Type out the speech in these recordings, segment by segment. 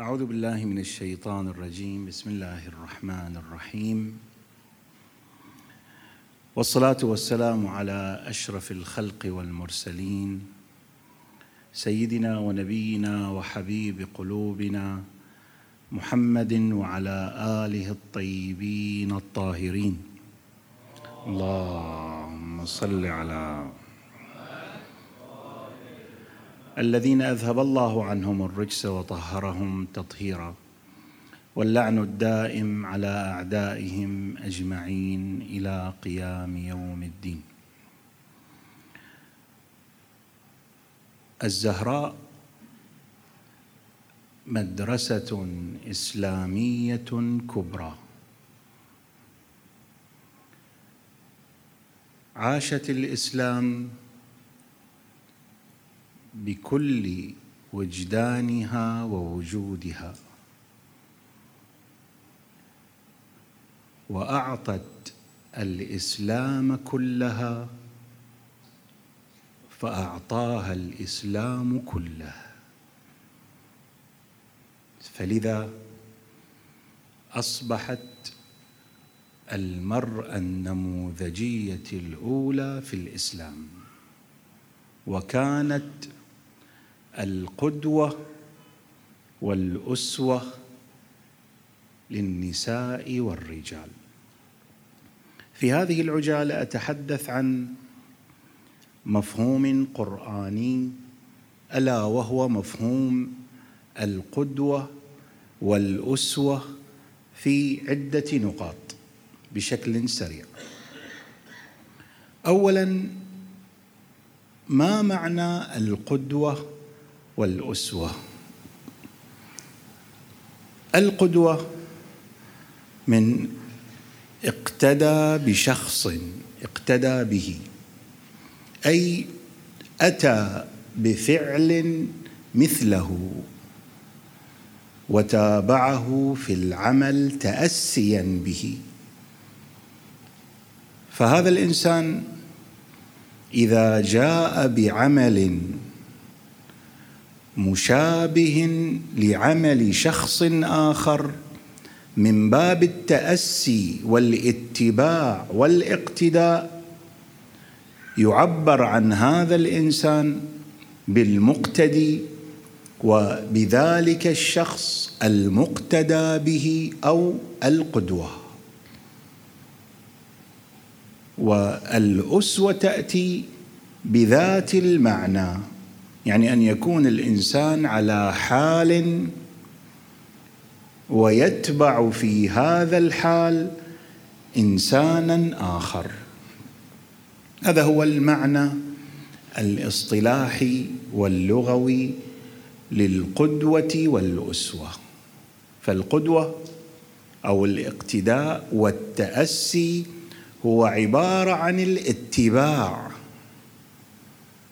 أعوذ بالله من الشيطان الرجيم. بسم الله الرحمن الرحيم. والصلاة والسلام على أشرف الخلق والمرسلين سيدنا ونبينا وحبيب قلوبنا محمد وعلى آله الطيبين الطاهرين. اللهم صل على الذين أذهب الله عنهم الرجس وطهرهم تطهيرا واللعن الدائم على أعدائهم أجمعين إلى قيام يوم الدين. الزهراء مدرسة إسلامية كبرى. عاشت الإسلام بكل وجدانها ووجودها. وأعطت الإسلام كلها فأعطاها الإسلام كله. فلذا أصبحت المرأة النموذجية الأولى في الإسلام. وكانت القدوة والأسوة للنساء والرجال. في هذه العجالة أتحدث عن مفهوم قرآني ألا وهو مفهوم القدوة والأسوة في عدة نقاط بشكل سريع. اولا ما معنى القدوة والأسوة. القدوة من اقتدى بشخص اقتدى به أي أتى بفعل مثله وتابعه في العمل تاسيا به. فهذا الإنسان إذا جاء بعمل مشابه لعمل شخص آخر من باب التأسي والاتباع والاقتداء. يعبر عن هذا الإنسان بالمقتدي وبذلك الشخص المقتدى به أو القدوة. والأسوة تأتي بذات المعنى. يعني أن يكون الإنسان على حال ويتبع في هذا الحال إنسانا آخر. هذا هو المعنى الاصطلاحي واللغوي للقدوة والأسوة. فالقدوة أو الاقتداء والتأسي هو عبارة عن الاتباع.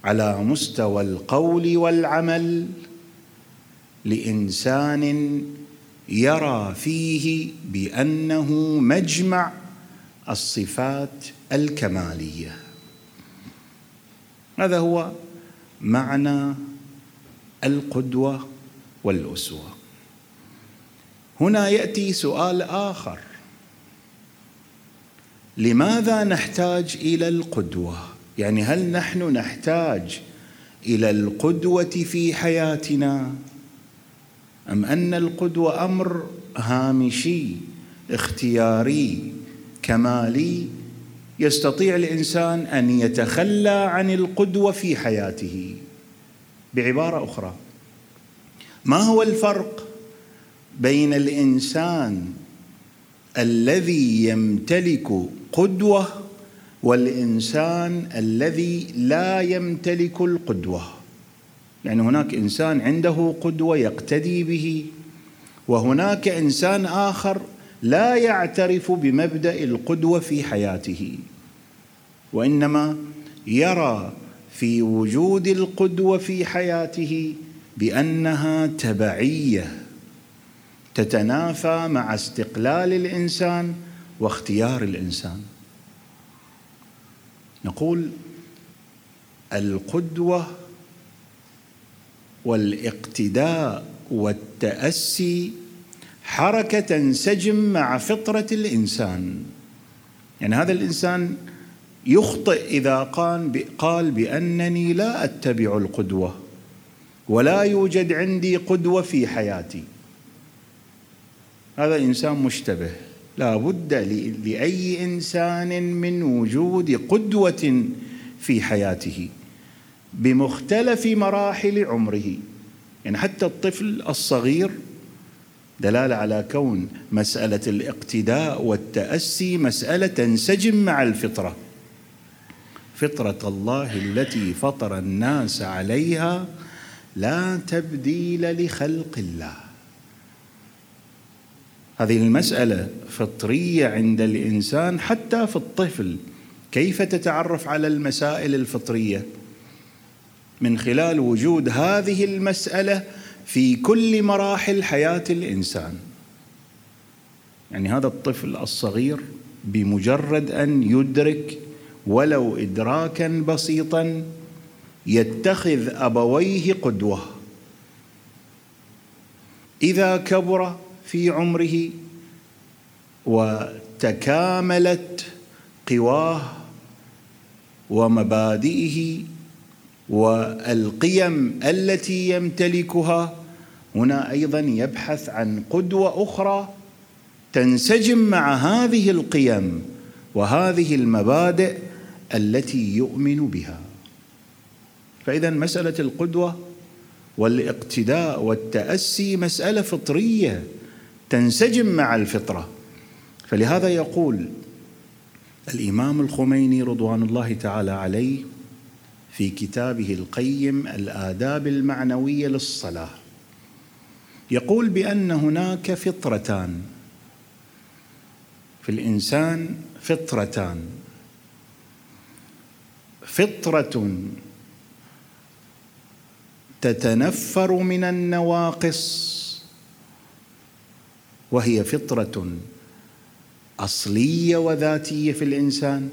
على مستوى القول والعمل لإنسان يرى فيه بأنه مجمع الصفات الكمالية. هذا هو معنى القدوة والأسوة. هنا يأتي سؤال آخر. لماذا نحتاج إلى القدوة؟ يعني هل نحن نحتاج إلى القدوة في حياتنا؟ أم أن القدوة أمر هامشي اختياري كمالي؟ يستطيع الإنسان أن يتخلى عن القدوة في حياته. بعبارة أخرى ما هو الفرق بين الإنسان الذي يمتلك قدوة والإنسان الذي لا يمتلك القدوة. يعني هناك إنسان عنده قدوة يقتدي به وهناك إنسان آخر لا يعترف بمبدأ القدوة في حياته. وإنما يرى في وجود القدوة في حياته بأنها تبعية تتنافى مع استقلال الإنسان واختيار الإنسان. نقول القدوة والاقتداء والتأسي حركة تنسجم مع فطرة الإنسان. يعني هذا الإنسان يخطئ إذا قال قال بأنني لا أتبع القدوة ولا يوجد عندي قدوة في حياتي. هذا إنسان مشتبه. لا بد لأي إنسان من وجود قدوة في حياته بمختلف مراحل عمره. يعني حتى الطفل الصغير دلالة على كون مسألة الاقتداء والتأسي مسألة تنسجم مع الفطرة. فطرة الله التي فطر الناس عليها لا تبديل لخلق الله. هذه المسألة فطرية عند الإنسان حتى في الطفل. كيف تتعرف على المسائل الفطرية؟ من خلال وجود هذه المسألة في كل مراحل حياة الإنسان. يعني هذا الطفل الصغير بمجرد أن يدرك ولو ادراكا بسيطا يتخذ أبويه قدوة. إذا كبر في عمره وتكاملت قواه ومبادئه والقيم التي يمتلكها. هنا أيضا يبحث عن قدوة أخرى تنسجم مع هذه القيم وهذه المبادئ التي يؤمن بها. فاذا مسألة القدوة والإقتداء والتأسي مسألة فطرية. تنسجم مع الفطرة. فلهذا يقول الإمام الخميني رضوان الله تعالى عليه في كتابه القيم الآداب المعنوية للصلاة. يقول بأن هناك فطرتان. في الإنسان فطرتان. فطرة تتنفر من النواقص وهي فطرة أصلية وذاتية في الإنسان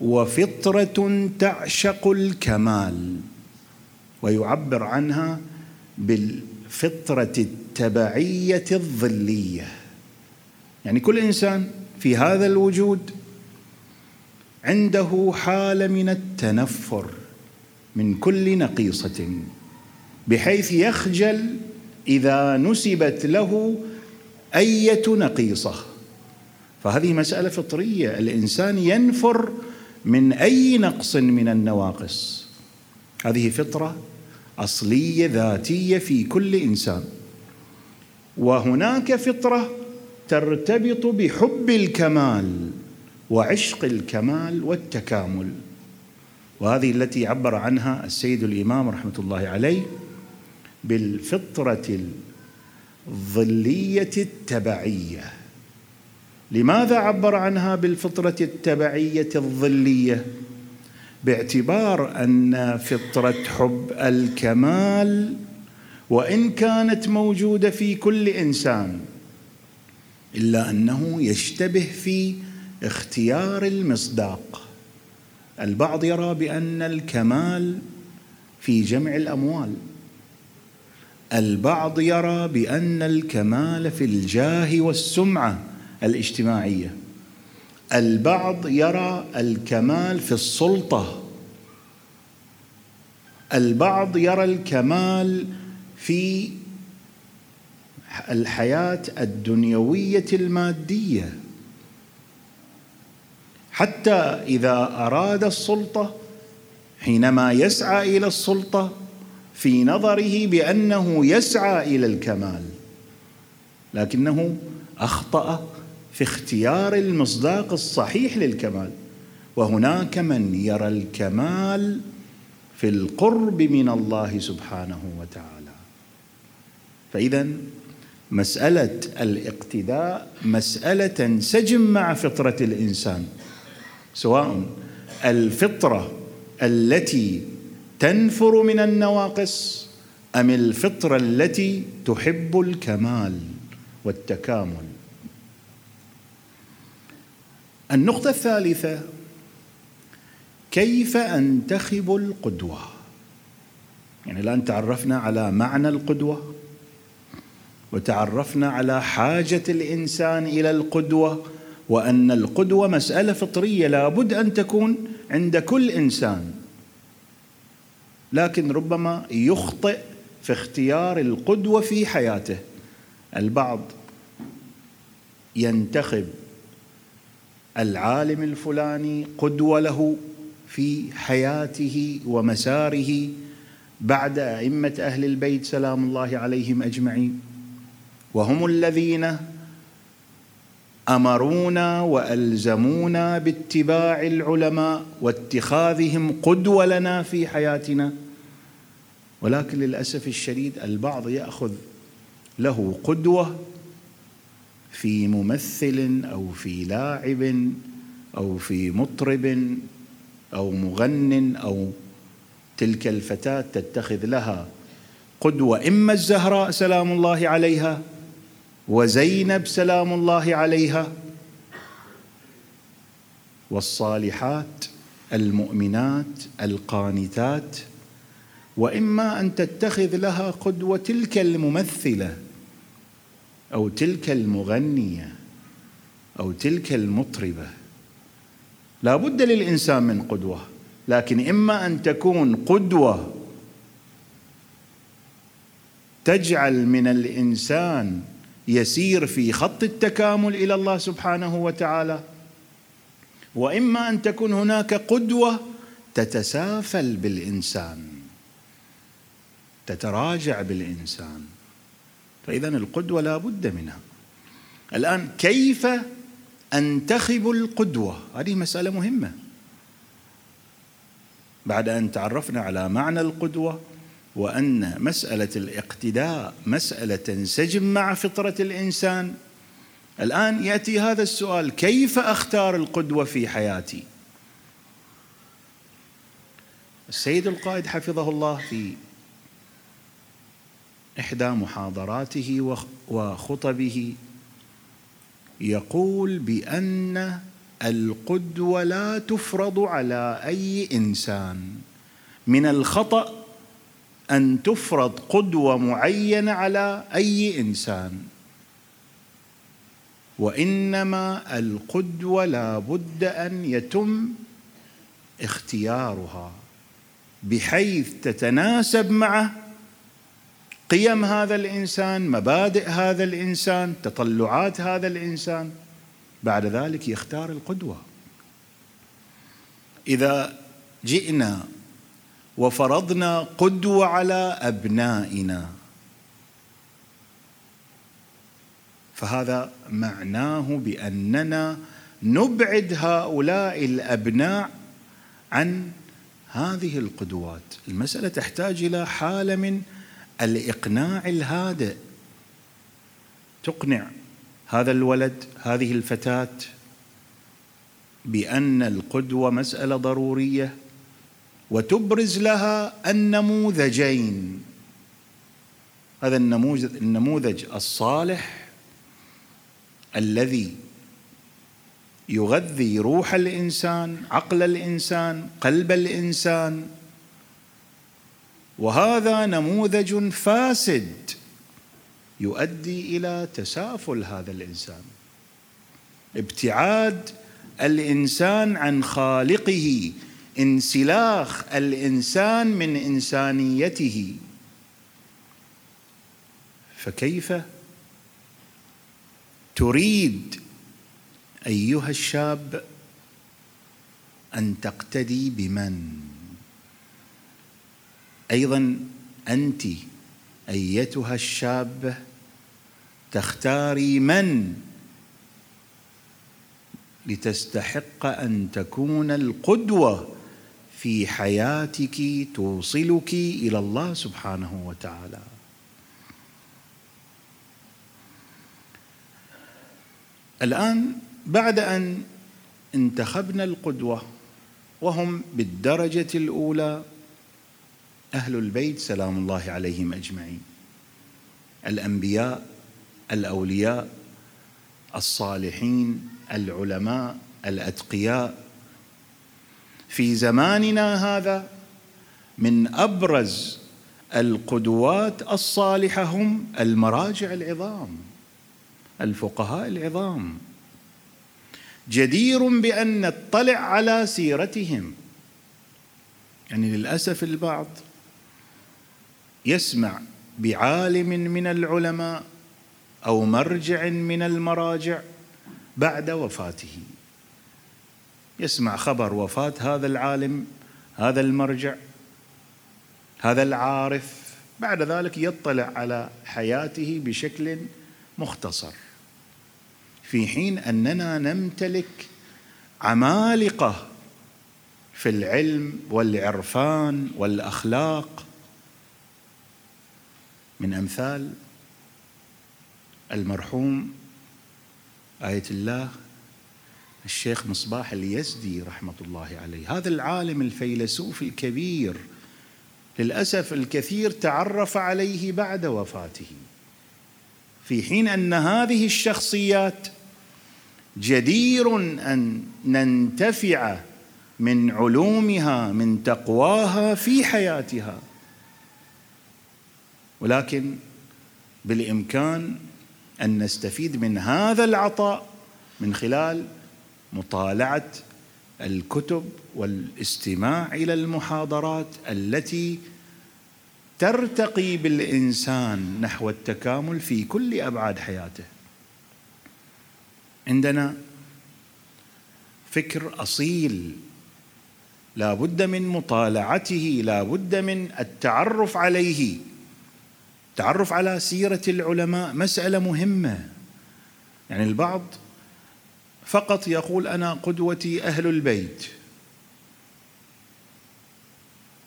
وفطرة تعشق الكمال ويعبر عنها بالفطرة التبعية الظلية. يعني كل إنسان في هذا الوجود عنده حالة من التنفر من كل نقيصة بحيث يخجل إذا نسبت له أية نقيصة. فهذه مسألة فطرية. الإنسان ينفر من أي نقص من النواقص. هذه فطرة أصلية ذاتية في كل إنسان. وهناك فطرة ترتبط بحب الكمال وعشق الكمال والتكامل. وهذه التي عبر عنها السيد الإمام رحمة الله عليه بالفطرة الظلية التبعية. لماذا عبر عنها بالفطرة التبعية الظلية؟ باعتبار أن فطرة حب الكمال وإن كانت موجودة في كل إنسان إلا أنه يشتبه في اختيار المصداق. البعض يرى بأن الكمال في جمع الأموال. البعض يرى بأن الكمال في الجاه والسمعة الاجتماعية. البعض يرى الكمال في السلطة. البعض يرى الكمال في الحياة الدنيوية المادية. حتى إذا أراد السلطة حينما يسعى إلى السلطة في نظره بأنه يسعى إلى الكمال لكنه أخطأ في اختيار المصداق الصحيح للكمال. وهناك من يرى الكمال في القرب من الله سبحانه وتعالى. فإذا مسألة الاقتداء مسألة تنسجم مع فطرة الإنسان سواء الفطرة التي تنفر من النواقص أم الفطره التي تحب الكمال والتكامل؟ النقطة الثالثة كيف أنتخب القدوة؟ يعني الآن تعرفنا على معنى القدوة وتعرفنا على حاجة الإنسان إلى القدوة وأن القدوة مسألة فطرية لابد أن تكون عند كل إنسان. لكن ربما يخطئ في اختيار القدوة في حياته. البعض ينتخب العالم الفلاني قدوة له في حياته ومساره بعد أئمة أهل البيت سلام الله عليهم أجمعين. وهم الذين أمرونا وألزمونا باتباع العلماء واتخاذهم قدوة لنا في حياتنا. ولكن للأسف الشديد البعض يأخذ له قدوة في ممثل أو في لاعب أو في مطرب أو مغن أو تلك الفتاة تتخذ لها قدوة. إما الزهراء سلام الله عليها وزينب سلام الله عليها والصالحات المؤمنات القانتات وإما أن تتخذ لها قدوة تلك الممثلة أو تلك المغنية أو تلك المطربة. لا بد للإنسان من قدوة لكن إما أن تكون قدوة تجعل من الإنسان يسير في خط التكامل إلى الله سبحانه وتعالى. وإما أن تكون هناك قدوة تتسافل بالإنسان تتراجع بالإنسان. فاذا القدوة لا بد منها. الآن كيف أنتخب القدوة؟ هذه مسألة مهمة. بعد أن تعرفنا على معنى القدوة وأن مسألة الاقتداء مسألة تنسجم مع فطرة الإنسان. الآن يأتي هذا السؤال كيف أختار القدوة في حياتي؟ السيد القائد حفظه الله في إحدى محاضراته وخطبه يقول بأن القدوة لا تفرض على أي إنسان. من الخطأ أن تفرض قدوة معينة على أي إنسان. وإنما القدوة لا بد أن يتم اختيارها بحيث تتناسب معه قيم هذا الإنسان مبادئ هذا الإنسان تطلعات هذا الإنسان. بعد ذلك يختار القدوة. إذا جئنا وفرضنا قدوة على أبنائنا. فهذا معناه بأننا نبعد هؤلاء الأبناء عن هذه القدوات. المسألة تحتاج إلى حالة من الإقناع الهادئ. تقنع هذا الولد هذه الفتاة بأن القدوة مسألة ضرورية. وتبرز لها النموذجين. هذا النموذج النموذج الصالح الذي يغذي روح الإنسان عقل الإنسان قلب الإنسان. وهذا نموذج فاسد يؤدي إلى تسافل هذا الإنسان. ابتعاد الإنسان عن خالقه انسلاخ الإنسان من إنسانيته. فكيف تريد أيها الشاب أن تقتدي بمن؟ أيضا أنت أيتها الشابه تختاري من لتستحق أن تكون القدوة في حياتك توصلك إلى الله سبحانه وتعالى. الآن بعد أن انتخبنا القدوة وهم بالدرجة الأولى أهل البيت سلام الله عليهم أجمعين. الأنبياء الأولياء الصالحين العلماء الأتقياء في زماننا هذا من أبرز القدوات الصالحة هم المراجع العظام الفقهاء العظام. جدير بأن نطلع على سيرتهم. يعني للأسف البعض يسمع بعالم من العلماء أو مرجع من المراجع بعد وفاته. يسمع خبر وفاة هذا العالم هذا المرجع هذا العارف. بعد ذلك يطلع على حياته بشكل مختصر في حين أننا نمتلك عمالقة في العلم والعرفان والأخلاق. من أمثال المرحوم آية الله الشيخ مصباح اليزدي رحمة الله عليه. هذا العالم الفيلسوف الكبير للأسف الكثير تعرف عليه بعد وفاته. في حين أن هذه الشخصيات جدير أن ننتفع من علومها من تقواها في حياتها. ولكن بالإمكان أن نستفيد من هذا العطاء من خلال مطالعة الكتب والاستماع إلى المحاضرات التي ترتقي بالإنسان نحو التكامل في كل أبعاد حياته. عندنا فكر أصيل. لا بد من مطالعته لا بد من التعرف عليه. التعرف على سيرة العلماء مسألة مهمة. يعني البعض فقط يقول أنا قدوتي أهل البيت.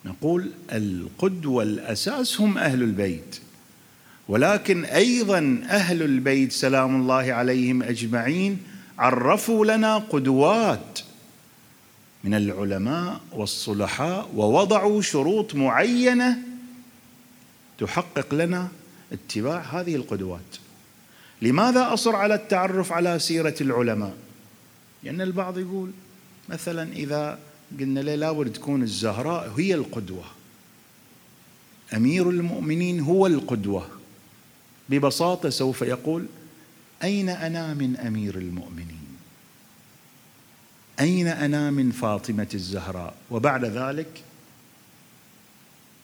نقول القدوة الأساس هم أهل البيت ولكن أيضا أهل البيت سلام الله عليهم أجمعين عرفوا لنا قدوات من العلماء والصلحاء ووضعوا شروط معينة تحقق لنا اتباع هذه القدوات. لماذا أصر على التعرف على سيرة العلماء؟ لأن البعض يقول مثلا إذا قلنا له لابد تكون الزهراء هي القدوة. أمير المؤمنين هو القدوة. ببساطة سوف يقول أين أنا من أمير المؤمنين؟ أين أنا من فاطمة الزهراء؟ وبعد ذلك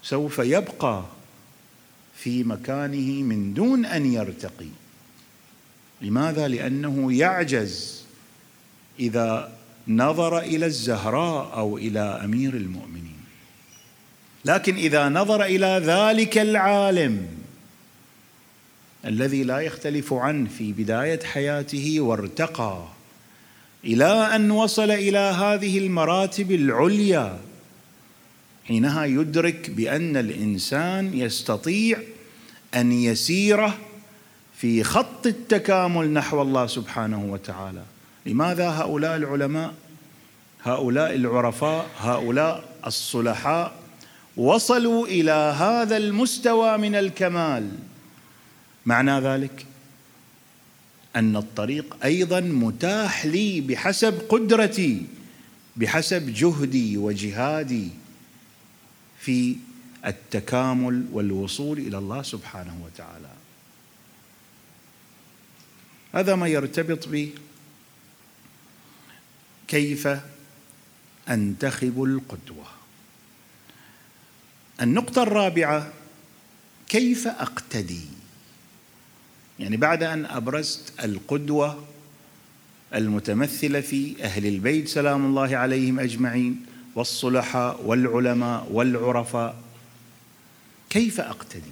سوف يبقى في مكانه من دون أن يرتقي. لماذا؟ لأنه يعجز. إذا نظر إلى الزهراء أو إلى أمير المؤمنين. لكن إذا نظر إلى ذلك العالم الذي لا يختلف عنه في بداية حياته وارتقى إلى أن وصل إلى هذه المراتب العليا حينها يدرك بأن الإنسان يستطيع أن يسير في خط التكامل نحو الله سبحانه وتعالى. لماذا هؤلاء العلماء؟ هؤلاء العرفاء هؤلاء الصلحاء وصلوا إلى هذا المستوى من الكمال. معنى ذلك؟ أن الطريق أيضا متاح لي بحسب قدرتي بحسب جهدي وجهادي في التكامل والوصول إلى الله سبحانه وتعالى. هذا ما يرتبط ب كيف أنتخب القدوة؟ النقطة الرابعة كيف أقتدي؟ يعني بعد أن أبرزت القدوة المتمثلة في أهل البيت سلام الله عليهم أجمعين والصلحاء والعلماء والعرفاء كيف أقتدي؟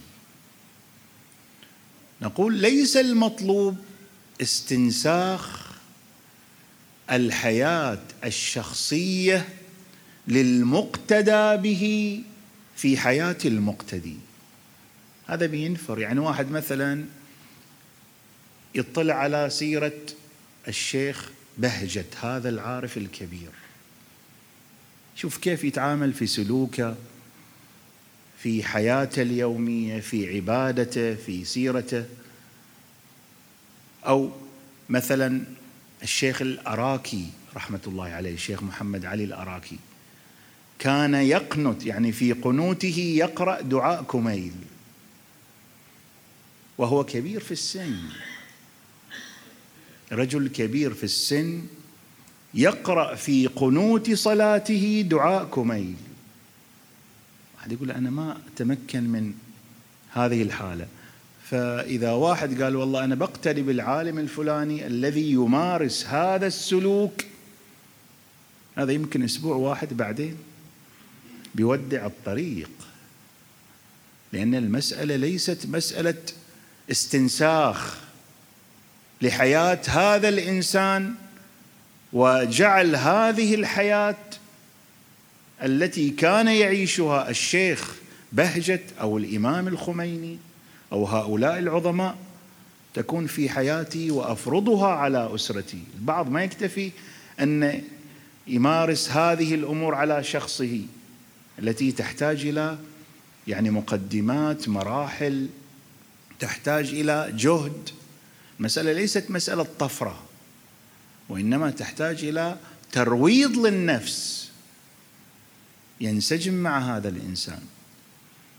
نقول ليس المطلوب استنساخ الحياة الشخصية للمقتدى به في حياة المقتدي. هذا بينفر. يعني واحد مثلا يطلع على سيرة الشيخ بهجت هذا العارف الكبير. شوف كيف يتعامل في سلوكه في حياته اليومية في عبادته في سيرته. أو مثلا الشيخ الأراكي رحمه الله عليه الشيخ محمد علي الأراكي كان يقنت يعني في قنوته يقرأ دعاء كميل وهو كبير في السن رجل كبير في السن يقرأ في قنوت صلاته دعاء كميل. واحد يقول أنا ما أتمكن من هذه الحالة. فإذا واحد قال والله أنا بقتدي بالعالم الفلاني الذي يمارس هذا السلوك هذا يمكن أسبوع واحد بعدين بيودع الطريق لأن المسألة ليست مسألة استنساخ لحياة هذا الإنسان وجعل هذه الحياة التي كان يعيشها الشيخ بهجت أو الإمام الخميني أو هؤلاء العظماء تكون في حياتي وأفرضها على أسرتي. البعض ما يكتفي أن يمارس هذه الأمور على شخصه التي تحتاج إلى يعني مقدمات مراحل تحتاج إلى جهد. المسألة ليست مسألة طفرة وإنما تحتاج إلى ترويض للنفس. ينسجم مع هذا الإنسان.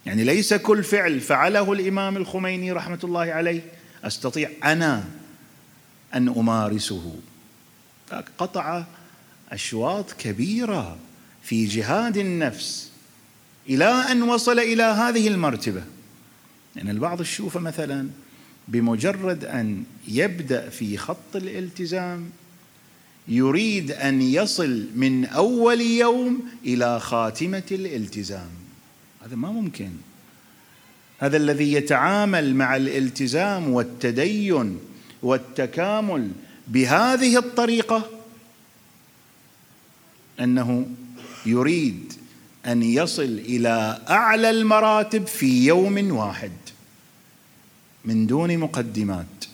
يعني ليس كل فعل فعله الإمام الخميني رحمة الله عليه. أستطيع أنا أن أمارسه. قطع أشواط كبيرة في جهاد النفس إلى أن وصل إلى هذه المرتبة. يعني البعض يشوفه مثلا بمجرد أن يبدأ في خط الالتزام يريد أن يصل من أول يوم إلى خاتمة الالتزام. هذا ما ممكن. هذا الذي يتعامل مع الالتزام والتدين والتكامل بهذه الطريقة أنه يريد أن يصل إلى أعلى المراتب في يوم واحد من دون مقدمات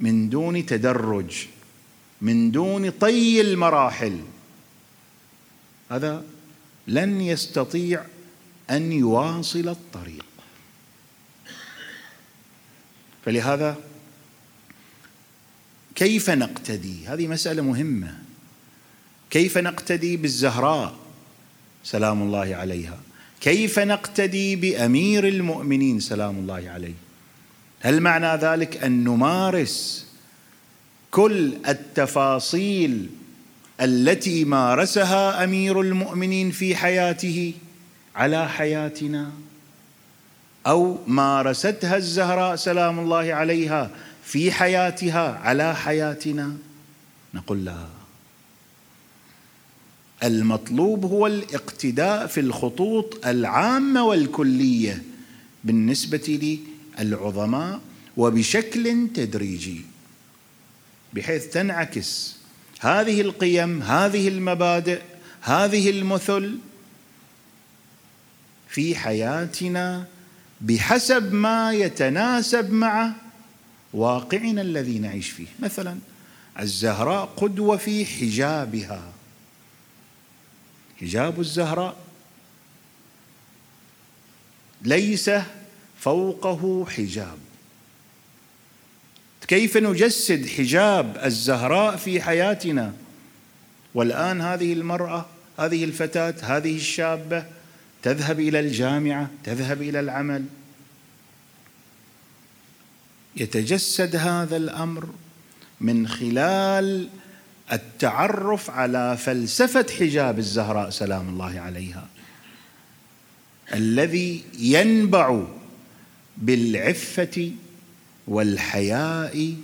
من دون تدرج من دون طي المراحل. هذا لن يستطيع أن يواصل الطريق. فلهذا كيف نقتدي؟ هذه مسألة مهمة. كيف نقتدي بالزهراء؟ سلام الله عليها. كيف نقتدي بأمير المؤمنين؟ سلام الله عليه. هل معنى ذلك أن نمارس كل التفاصيل التي مارسها أمير المؤمنين في حياته؟ على حياتنا أو مارستها الزهراء سلام الله عليها في حياتها على حياتنا نقول لا. المطلوب هو الاقتداء في الخطوط العامة والكلية بالنسبة للعظماء وبشكل تدريجي بحيث تنعكس هذه القيم هذه المبادئ هذه المثل في حياتنا بحسب ما يتناسب مع واقعنا الذي نعيش فيه. مثلا الزهراء قدوة في حجابها. حجاب الزهراء ليس فوقه حجاب. كيف نجسد حجاب الزهراء في حياتنا؟ والآن هذه المرأة هذه الفتاة هذه الشابة تذهب إلى الجامعة تذهب إلى العمل. يتجسد هذا الأمر من خلال التعرف على فلسفة حجاب الزهراء سلام الله عليها الذي ينبع بالعفة والحياء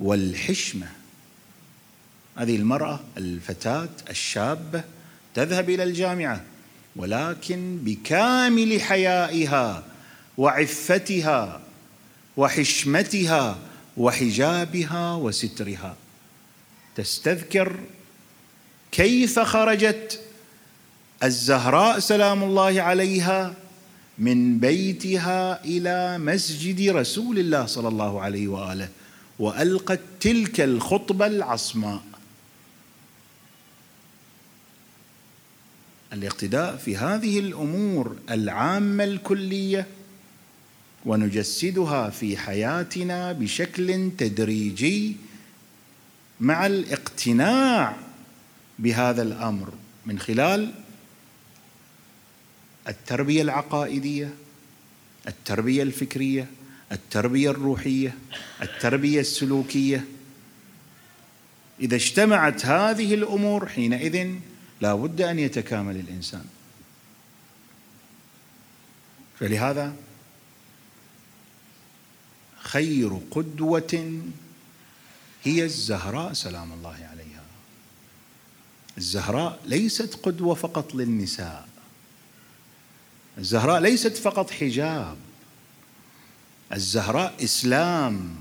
والحشمة. هذه المرأة الفتاة الشابة تذهب إلى الجامعة. ولكن بكامل حيائها وعفتها وحشمتها وحجابها وسترها. تستذكر كيف خرجت الزهراء سلام الله عليها من بيتها إلى مسجد رسول الله صلى الله عليه وآله وألقت تلك الخطبة العصماء. الاقتداء في هذه الأمور العامة الكلية ونجسدها في حياتنا بشكل تدريجي مع الاقتناع بهذا الأمر من خلال التربية العقائدية التربية الفكرية التربية الروحية التربية السلوكية. إذا اجتمعت هذه الأمور حينئذ لا بد أن يتكامل الإنسان. فلهذا خير قدوة هي الزهراء سلام الله عليها. الزهراء ليست قدوة فقط للنساء. الزهراء ليست فقط حجاب. الزهراء إسلام.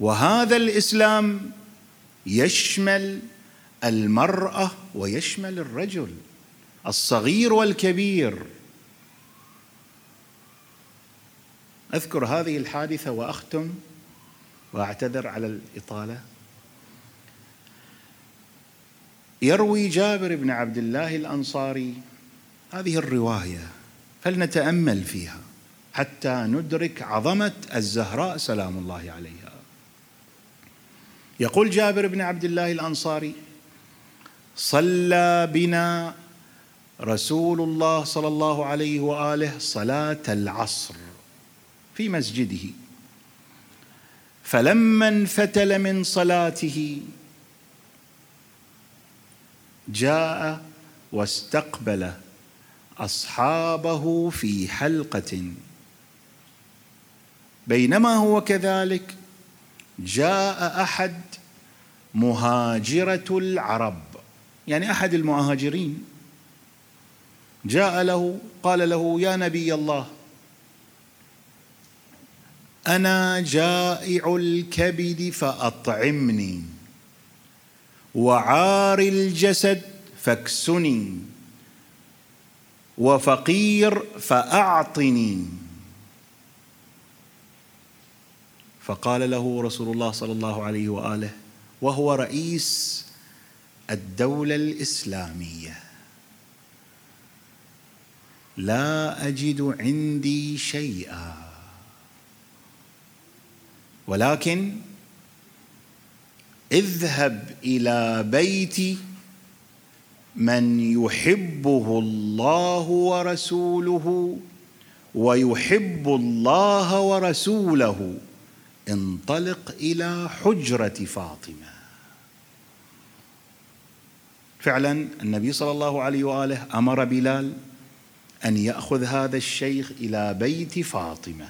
وهذا الإسلام يشمل المرأة ويشمل الرجل الصغير والكبير. أذكر هذه الحادثة وأختم وأعتذر على الإطالة. يروي جابر بن عبد الله الأنصاري هذه الرواية فلنتأمل فيها حتى ندرك عظمة الزهراء سلام الله عليها. يقول جابر بن عبد الله الأنصاري صلى بنا رسول الله صلى الله عليه وآله صلاة العصر في مسجده. فلما انفتل من صلاته جاء واستقبل أصحابه في حلقة. بينما هو كذلك جاء أحد مهاجرة العرب. يعني أحد المهاجرين. جاء له قال له يا نبي الله أنا جائع الكبد فأطعمني وعار الجسد فاكسني وفقير فأعطني. فقال له رسول الله صلى الله عليه وآله وهو رئيس الدولة الإسلامية. لا أجد عندي شيئا. ولكن اذهب إلى بيت من يحبه الله ورسوله ويحب الله ورسوله. انطلق إلى حجرة فاطمة. فعلا النبي صلى الله عليه وآله أمر بلال أن يأخذ هذا الشيخ إلى بيت فاطمة.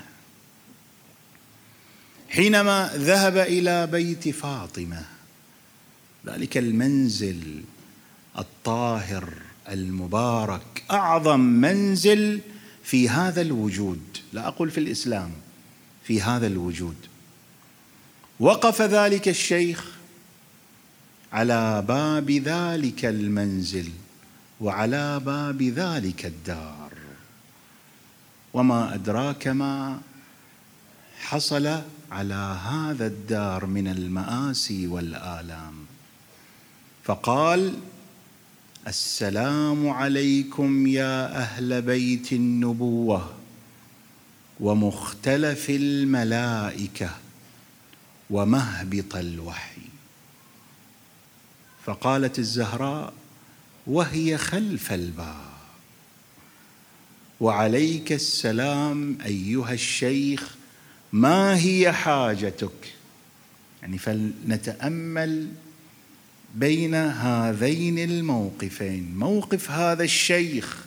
حينما ذهب إلى بيت فاطمة ذلك المنزل الطاهر المبارك أعظم منزل في هذا الوجود. لا أقول في الإسلام في هذا الوجود. وقف ذلك الشيخ على باب ذلك المنزل وعلى باب ذلك الدار. وما أدراك ما حصل على هذا الدار من المآسي والآلام. فقال السلام عليكم يا أهل بيت النبوة ومختلف الملائكة ومهبط الوحي. فقالت الزهراء وهي خلف الباب. وعليك السلام أيها الشيخ ما هي حاجتك؟ يعني فلنتأمل بين هذين الموقفين. موقف هذا الشيخ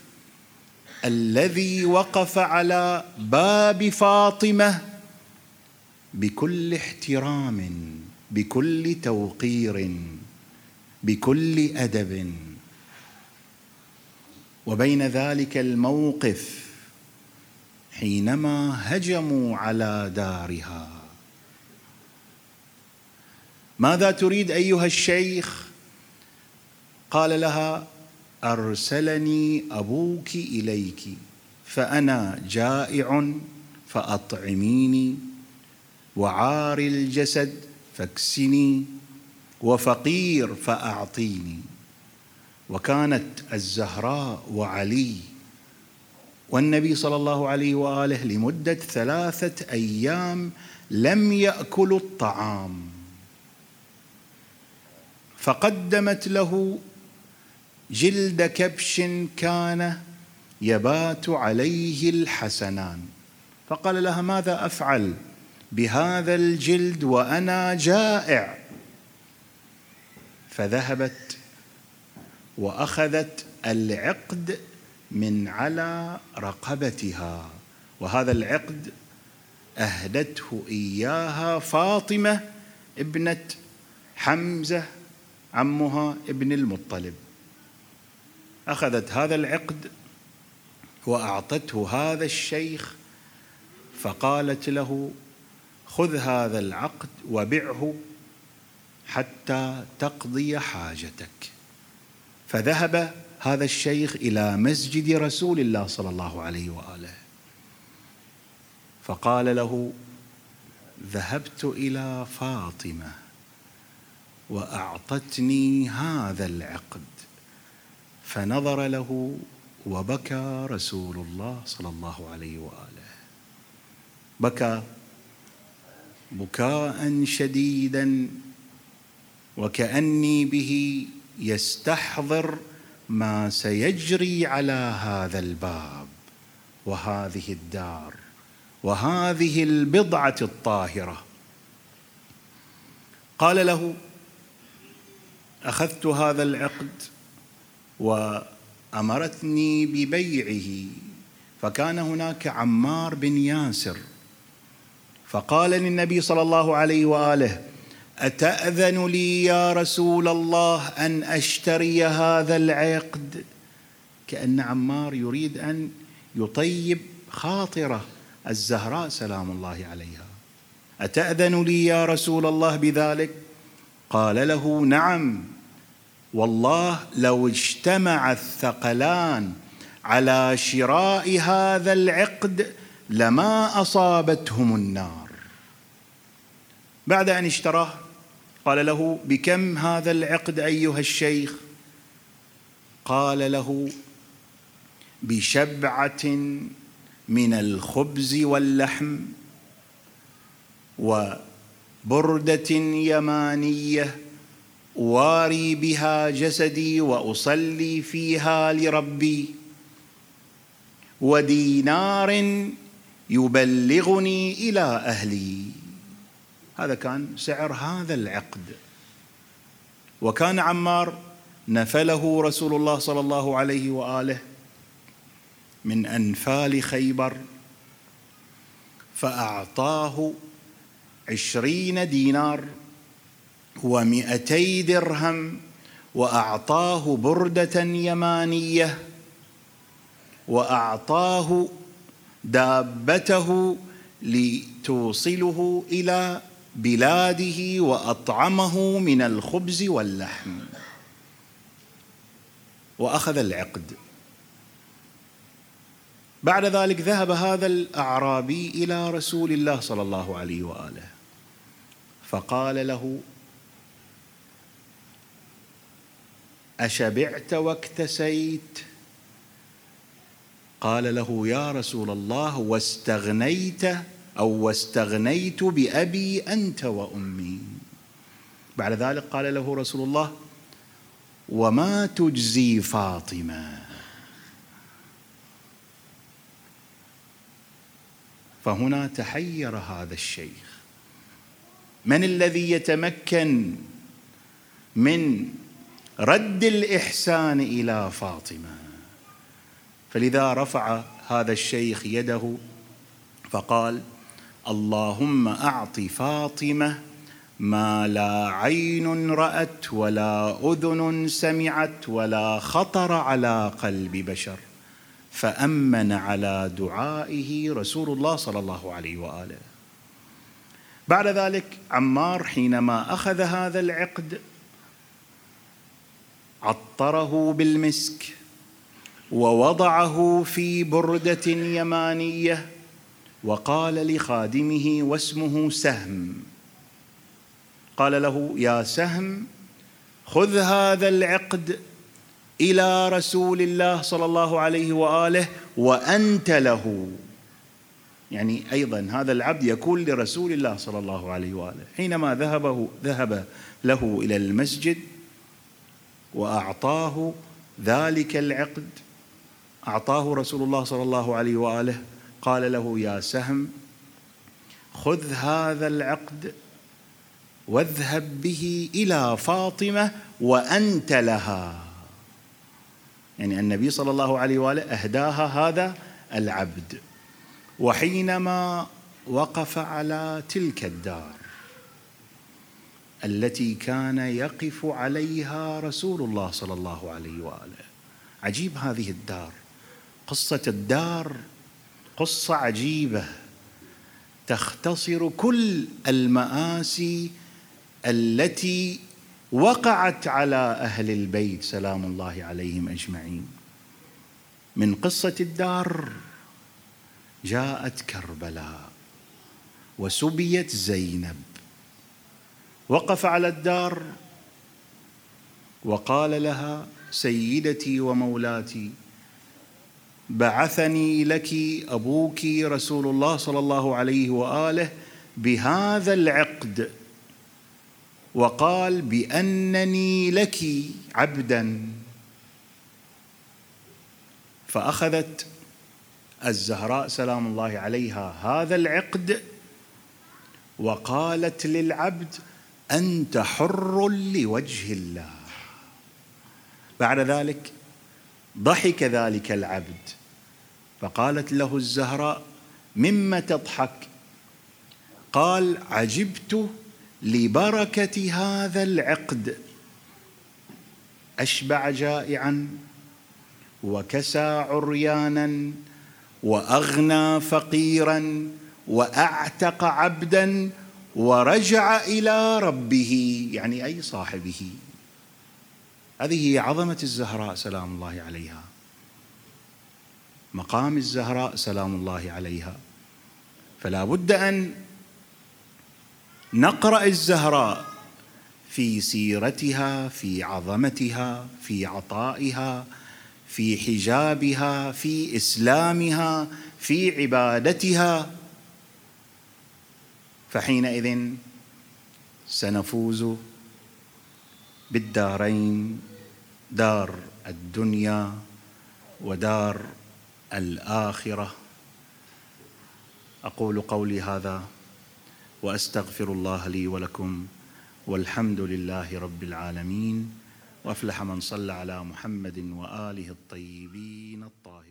الذي وقف على باب فاطمة بكل احترام بكل توقير. بكل أدب. وبين ذلك الموقف حينما هجموا على دارها. ماذا تريد أيها الشيخ؟ قال لها أرسلني أبوك إليك فأنا جائع فأطعميني وعار الجسد فاكسني. وفقير فأعطيني. وكانت الزهراء وعلي والنبي صلى الله عليه وآله لمدة ثلاثة أيام لم يأكلوا الطعام. فقدمت له جلد كبش كان يبات عليه الحسنان. فقال لها ماذا أفعل بهذا الجلد وأنا جائع؟ فذهبت وأخذت العقد من على رقبتها وهذا العقد أهدته إياها فاطمة ابنة حمزة عمها ابن المطلب. أخذت هذا العقد وأعطته هذا الشيخ فقالت له خذ هذا العقد وبعه حتى تقضي حاجتك. فذهب هذا الشيخ إلى مسجد رسول الله صلى الله عليه وآله. فقال له ذهبت إلى فاطمة وأعطتني هذا العقد. فنظر له وبكى رسول الله صلى الله عليه وآله. بكى. بكاء شديدا وكأني به يستحضر ما سيجري على هذا الباب وهذه الدار وهذه البضعة الطاهرة. قال له أخذت هذا العقد وأمرتني ببيعه فكان هناك عمار بن ياسر فقال للنبي صلى الله عليه وآله أتأذن لي يا رسول الله أن أشتري هذا العقد؟ كأن عمار يريد أن يطيب خاطره الزهراء سلام الله عليها. أتأذن لي يا رسول الله بذلك؟ قال له نعم. والله لو اجتمع الثقلان على شراء هذا العقد لما أصابتهم النار. بعد أن اشتراه قال له بكم هذا العقد أيها الشيخ؟ قال له بشبعة من الخبز واللحم وبردة يمانية اواري بها جسدي وأصلي فيها لربي ودينار يبلغني إلى أهلي. هذا كان سعر هذا العقد. وكان عمار نفله رسول الله صلى الله عليه وآله من أنفال خيبر فأعطاه عشرين دينار ومئتي درهم وأعطاه بردة يمانية وأعطاه دابته لتوصله إلى بلاده وأطعمه من الخبز واللحم. وأخذ العقد. بعد ذلك ذهب هذا الأعرابي إلى رسول الله صلى الله عليه وآله. فقال له أشبعت واكتسيت؟ قال له يا رسول الله واستغنيت أو واستغنيت بأبي أنت وأمي. بعد ذلك قال له رسول الله وما تجزي فاطمة. فهنا تحير هذا الشيخ. من الذي يتمكن من رد الإحسان إلى فاطمة؟ فلذا رفع هذا الشيخ يده فقال اللهم أعط فاطمة ما لا عين رأت ولا أذن سمعت ولا خطر على قلب بشر. فأمن على دعائه رسول الله صلى الله عليه وآله. بعد ذلك عمار حينما أخذ هذا العقد عطره بالمسك ووضعه في بردة يمانية وقال لخادمه واسمه سهم. قال له يا سهم خذ هذا العقد إلى رسول الله صلى الله عليه وآله وأنت له. يعني أيضا هذا العبد يكون لرسول الله صلى الله عليه وآله. حينما ذهبه ذهب له إلى المسجد وأعطاه ذلك العقد أعطاه رسول الله صلى الله عليه وآله قال له يا سهم خذ هذا العقد واذهب به إلى فاطمة وأنت لها. يعني النبي صلى الله عليه وآله أهداها هذا العبد. وحينما وقف على تلك الدار التي كان يقف عليها رسول الله صلى الله عليه وآله. عجيب هذه الدار. قصة الدار قصة عجيبة. تختصر كل المآسي التي وقعت على أهل البيت سلام الله عليهم أجمعين. من قصة الدار جاءت كربلاء وسبيت زينب. وقف على الدار وقال لها سيدتي ومولاتي بعثني لك أبوك رسول الله صلى الله عليه وآله بهذا العقد. وقال بأنني لك عبدا. فأخذت الزهراء سلام الله عليها هذا العقد وقالت للعبد أنت حر لوجه الله. بعد ذلك ضحك ذلك العبد. فقالت له الزهراء مما تضحك؟ قال عجبت لبركة هذا العقد. أشبع جائعا وكسى عريانا وأغنى فقيرا وأعتق عبدا ورجع إلى ربه يعني أي صاحبه. هذه هي عظمة الزهراء سلام الله عليها. مقام الزهراء سلام الله عليها. فلا بد أن نقرأ الزهراء في سيرتها في عظمتها في عطائها في حجابها في إسلامها في عبادتها. فحينئذ سنفوز بالدارين. دار الدنيا ودار الآخرة. أقول قولي هذا وأستغفر الله لي ولكم والحمد لله رب العالمين وأفلح من صلى على محمد وآله الطيبين الطاهرين.